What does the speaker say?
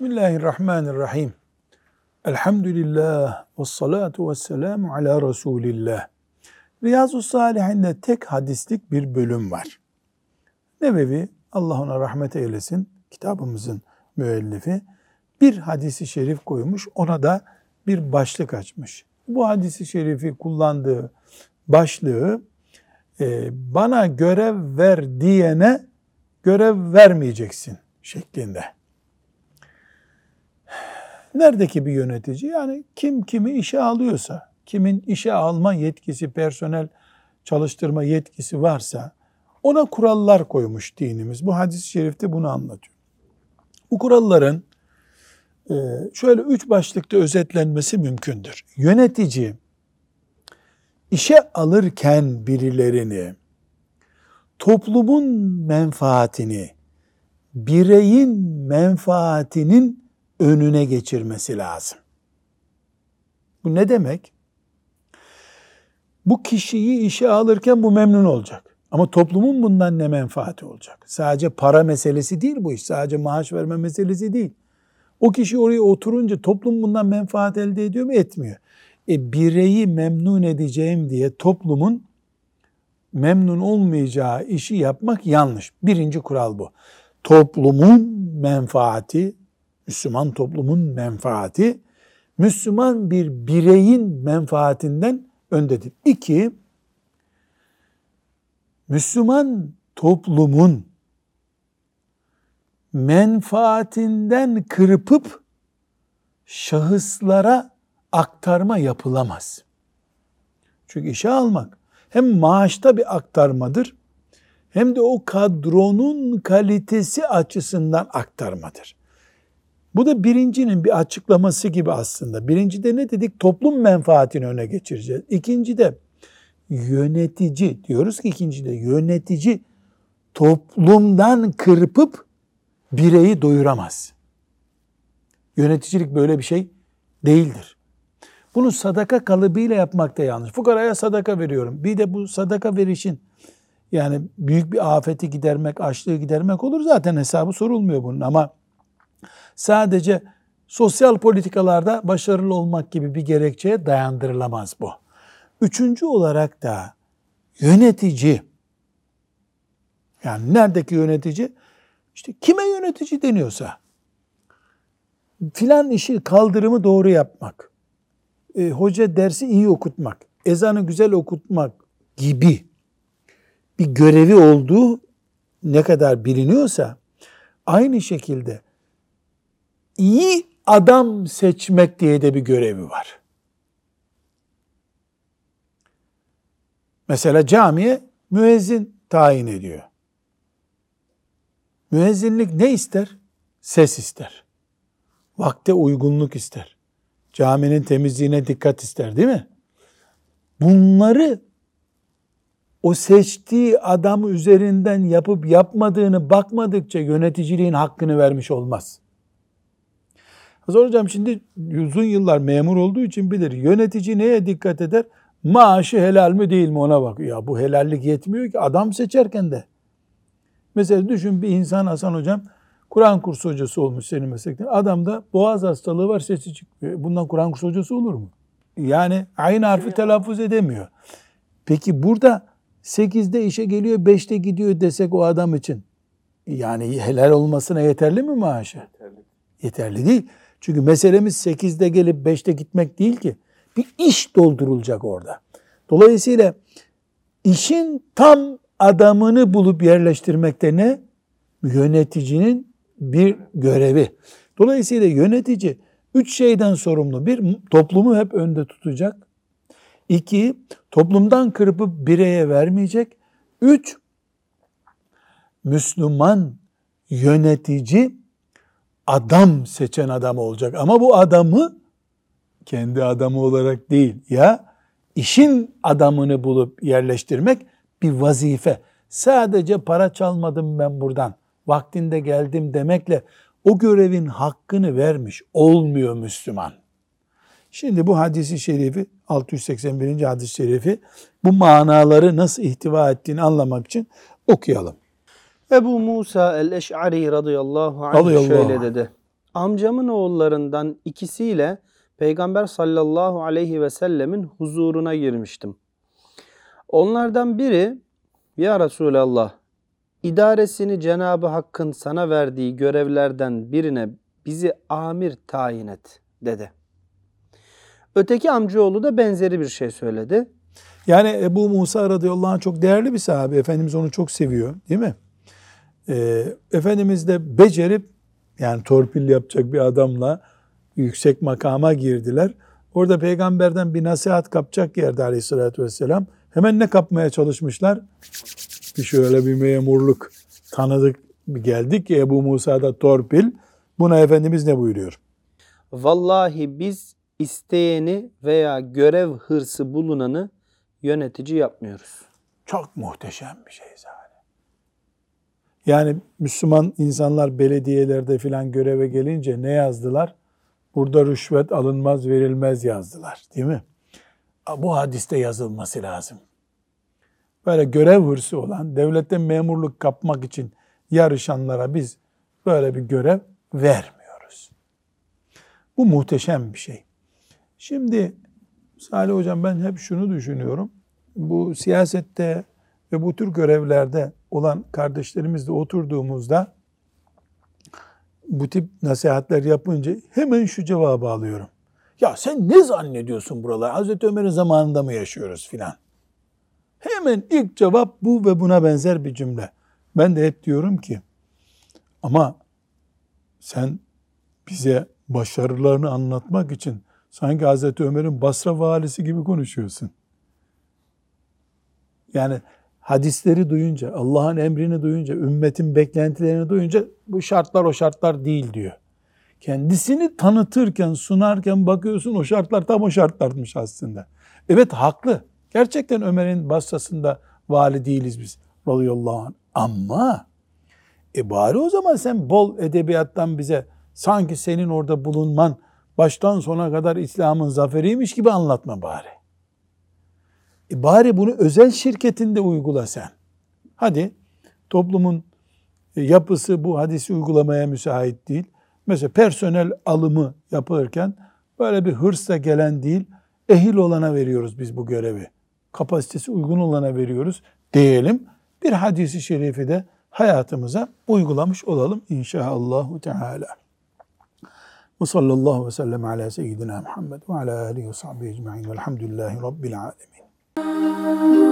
Bismillahirrahmanirrahim. Elhamdülillah ve salatu ve selamu ala Resulillah. Riyazu Salihinde tek hadislik bir bölüm var. Nebevi, Allah ona rahmet eylesin, kitabımızın müellifi, bir hadisi şerif koymuş, ona da bir başlık açmış. Bu hadisi şerifi kullandığı başlığı, e, bana görev ver diyene görev vermeyeceksin şeklinde. Neredeki bir yönetici? Yani kim kimi işe alıyorsa, kimin işe alma yetkisi, personel çalıştırma yetkisi varsa ona kurallar koymuş dinimiz. Bu hadis-i şerifte bunu anlatıyor. Bu kuralların e, şöyle üç başlıkta özetlenmesi mümkündür. Yönetici işe alırken birilerini toplumun menfaatini bireyin menfaatinin önüne geçirmesi lazım. Bu ne demek? Bu kişiyi işe alırken bu memnun olacak. Ama toplumun bundan ne menfaati olacak? Sadece para meselesi değil bu iş. Sadece maaş verme meselesi değil. O kişi oraya oturunca toplum bundan menfaat elde ediyor mu? Etmiyor. E bireyi memnun edeceğim diye toplumun memnun olmayacağı işi yapmak yanlış. Birinci kural bu. Toplumun menfaati, Müslüman toplumun menfaati, Müslüman bir bireyin menfaatinden öndedir. İki, Müslüman toplumun menfaatinden kırpıp şahıslara aktarma yapılamaz. Çünkü işe almak hem maaşta bir aktarmadır hem de o kadronun kalitesi açısından aktarmadır. Bu da birincinin bir açıklaması gibi aslında. Birincide ne dedik? Toplum menfaatini öne geçireceğiz. İkincide yönetici diyoruz ki ikincide yönetici toplumdan kırpıp bireyi doyuramaz. Yöneticilik böyle bir şey değildir. Bunu sadaka kalıbıyla yapmak da yanlış. Fukaraya sadaka veriyorum. Bir de bu sadaka verişin yani büyük bir afeti gidermek, açlığı gidermek olur. Zaten hesabı sorulmuyor bunun ama sadece sosyal politikalarda başarılı olmak gibi bir gerekçeye dayandırılamaz bu. Üçüncü olarak da yönetici, yani neredeki yönetici? İşte kime yönetici deniyorsa, filan işi kaldırımı doğru yapmak, e, hoca dersi iyi okutmak, ezanı güzel okutmak gibi bir görevi olduğu ne kadar biliniyorsa, aynı şekilde iyi adam seçmek diye de bir görevi var. Mesela camiye müezzin tayin ediyor. Müezzinlik ne ister? Ses ister. Vakte uygunluk ister. Caminin temizliğine dikkat ister değil mi? Bunları o seçtiği adam üzerinden yapıp yapmadığını bakmadıkça yöneticiliğin hakkını vermiş olmaz. Hazır hocam şimdi uzun yıllar memur olduğu için bilir. Yönetici neye dikkat eder? Maaşı helal mi değil mi ona bak. Ya bu helallik yetmiyor ki adam seçerken de. Mesela düşün bir insan Hasan hocam Kur'an kursu hocası olmuş senin meslekten. Adamda boğaz hastalığı var sesi çıkmıyor. Bundan Kur'an kursu hocası olur mu? Yani aynı harfi telaffuz edemiyor. Peki burada 8'de işe geliyor 5'te gidiyor desek o adam için yani helal olmasına yeterli mi maaşı? Yeterli. Yeterli değil. Çünkü meselemiz 8'de gelip 5'te gitmek değil ki. Bir iş doldurulacak orada. Dolayısıyla işin tam adamını bulup yerleştirmekte ne? Yöneticinin bir görevi. Dolayısıyla yönetici üç şeyden sorumlu. Bir, toplumu hep önde tutacak. İki, toplumdan kırpıp bireye vermeyecek. Üç, Müslüman yönetici adam seçen adam olacak. Ama bu adamı kendi adamı olarak değil ya işin adamını bulup yerleştirmek bir vazife. Sadece para çalmadım ben buradan. Vaktinde geldim demekle o görevin hakkını vermiş olmuyor Müslüman. Şimdi bu hadisi şerifi 681. hadis-i şerifi bu manaları nasıl ihtiva ettiğini anlamak için okuyalım. Ebu Musa el-Eş'ari radıyallahu anh Radıyallahu şöyle dedi. amcamın oğullarından ikisiyle Peygamber sallallahu aleyhi ve sellemin huzuruna girmiştim. Onlardan biri ya Resulallah idaresini Cenabı Hakk'ın sana verdiği görevlerden birine bizi amir tayin et dedi. Öteki amcaoğlu da benzeri bir şey söyledi. Yani Ebu Musa radıyallahu anh çok değerli bir sahabe. Efendimiz onu çok seviyor değil mi? Ee, Efendimiz de becerip yani torpil yapacak bir adamla yüksek makama girdiler. Orada peygamberden bir nasihat kapacak yerde aleyhissalatü vesselam. Hemen ne kapmaya çalışmışlar? Bir şöyle bir memurluk tanıdık geldik ki Ebu Musa'da torpil. Buna Efendimiz ne buyuruyor? Vallahi biz isteyeni veya görev hırsı bulunanı yönetici yapmıyoruz. Çok muhteşem bir şey zaten. Yani Müslüman insanlar belediyelerde filan göreve gelince ne yazdılar? Burada rüşvet alınmaz verilmez yazdılar değil mi? Bu hadiste yazılması lazım. Böyle görev hırsı olan, devletten memurluk kapmak için yarışanlara biz böyle bir görev vermiyoruz. Bu muhteşem bir şey. Şimdi Salih Hocam ben hep şunu düşünüyorum. Bu siyasette ve bu tür görevlerde olan kardeşlerimizle oturduğumuzda bu tip nasihatler yapınca hemen şu cevabı alıyorum. Ya sen ne zannediyorsun buralar? Hazreti Ömer'in zamanında mı yaşıyoruz filan? Hemen ilk cevap bu ve buna benzer bir cümle. Ben de hep diyorum ki ama sen bize başarılarını anlatmak için sanki Hazreti Ömer'in Basra valisi gibi konuşuyorsun. Yani hadisleri duyunca, Allah'ın emrini duyunca, ümmetin beklentilerini duyunca bu şartlar o şartlar değil diyor. Kendisini tanıtırken, sunarken bakıyorsun o şartlar tam o şartlarmış aslında. Evet haklı. Gerçekten Ömer'in Basra'sında vali değiliz biz radıyallahu anh. Ama e bari o zaman sen bol edebiyattan bize sanki senin orada bulunman baştan sona kadar İslam'ın zaferiymiş gibi anlatma bari. E bari bunu özel şirketinde uygula sen. Hadi toplumun yapısı bu hadisi uygulamaya müsait değil. Mesela personel alımı yapılırken böyle bir hırsla gelen değil, ehil olana veriyoruz biz bu görevi. Kapasitesi uygun olana veriyoruz diyelim. Bir hadisi şerifi de hayatımıza uygulamış olalım inşallah Teala. Ve sallallahu ve sellem ala seyyidina Muhammed ve ala alihi ve sahbihi ecma'in velhamdülillahi rabbil alemin. Thank you.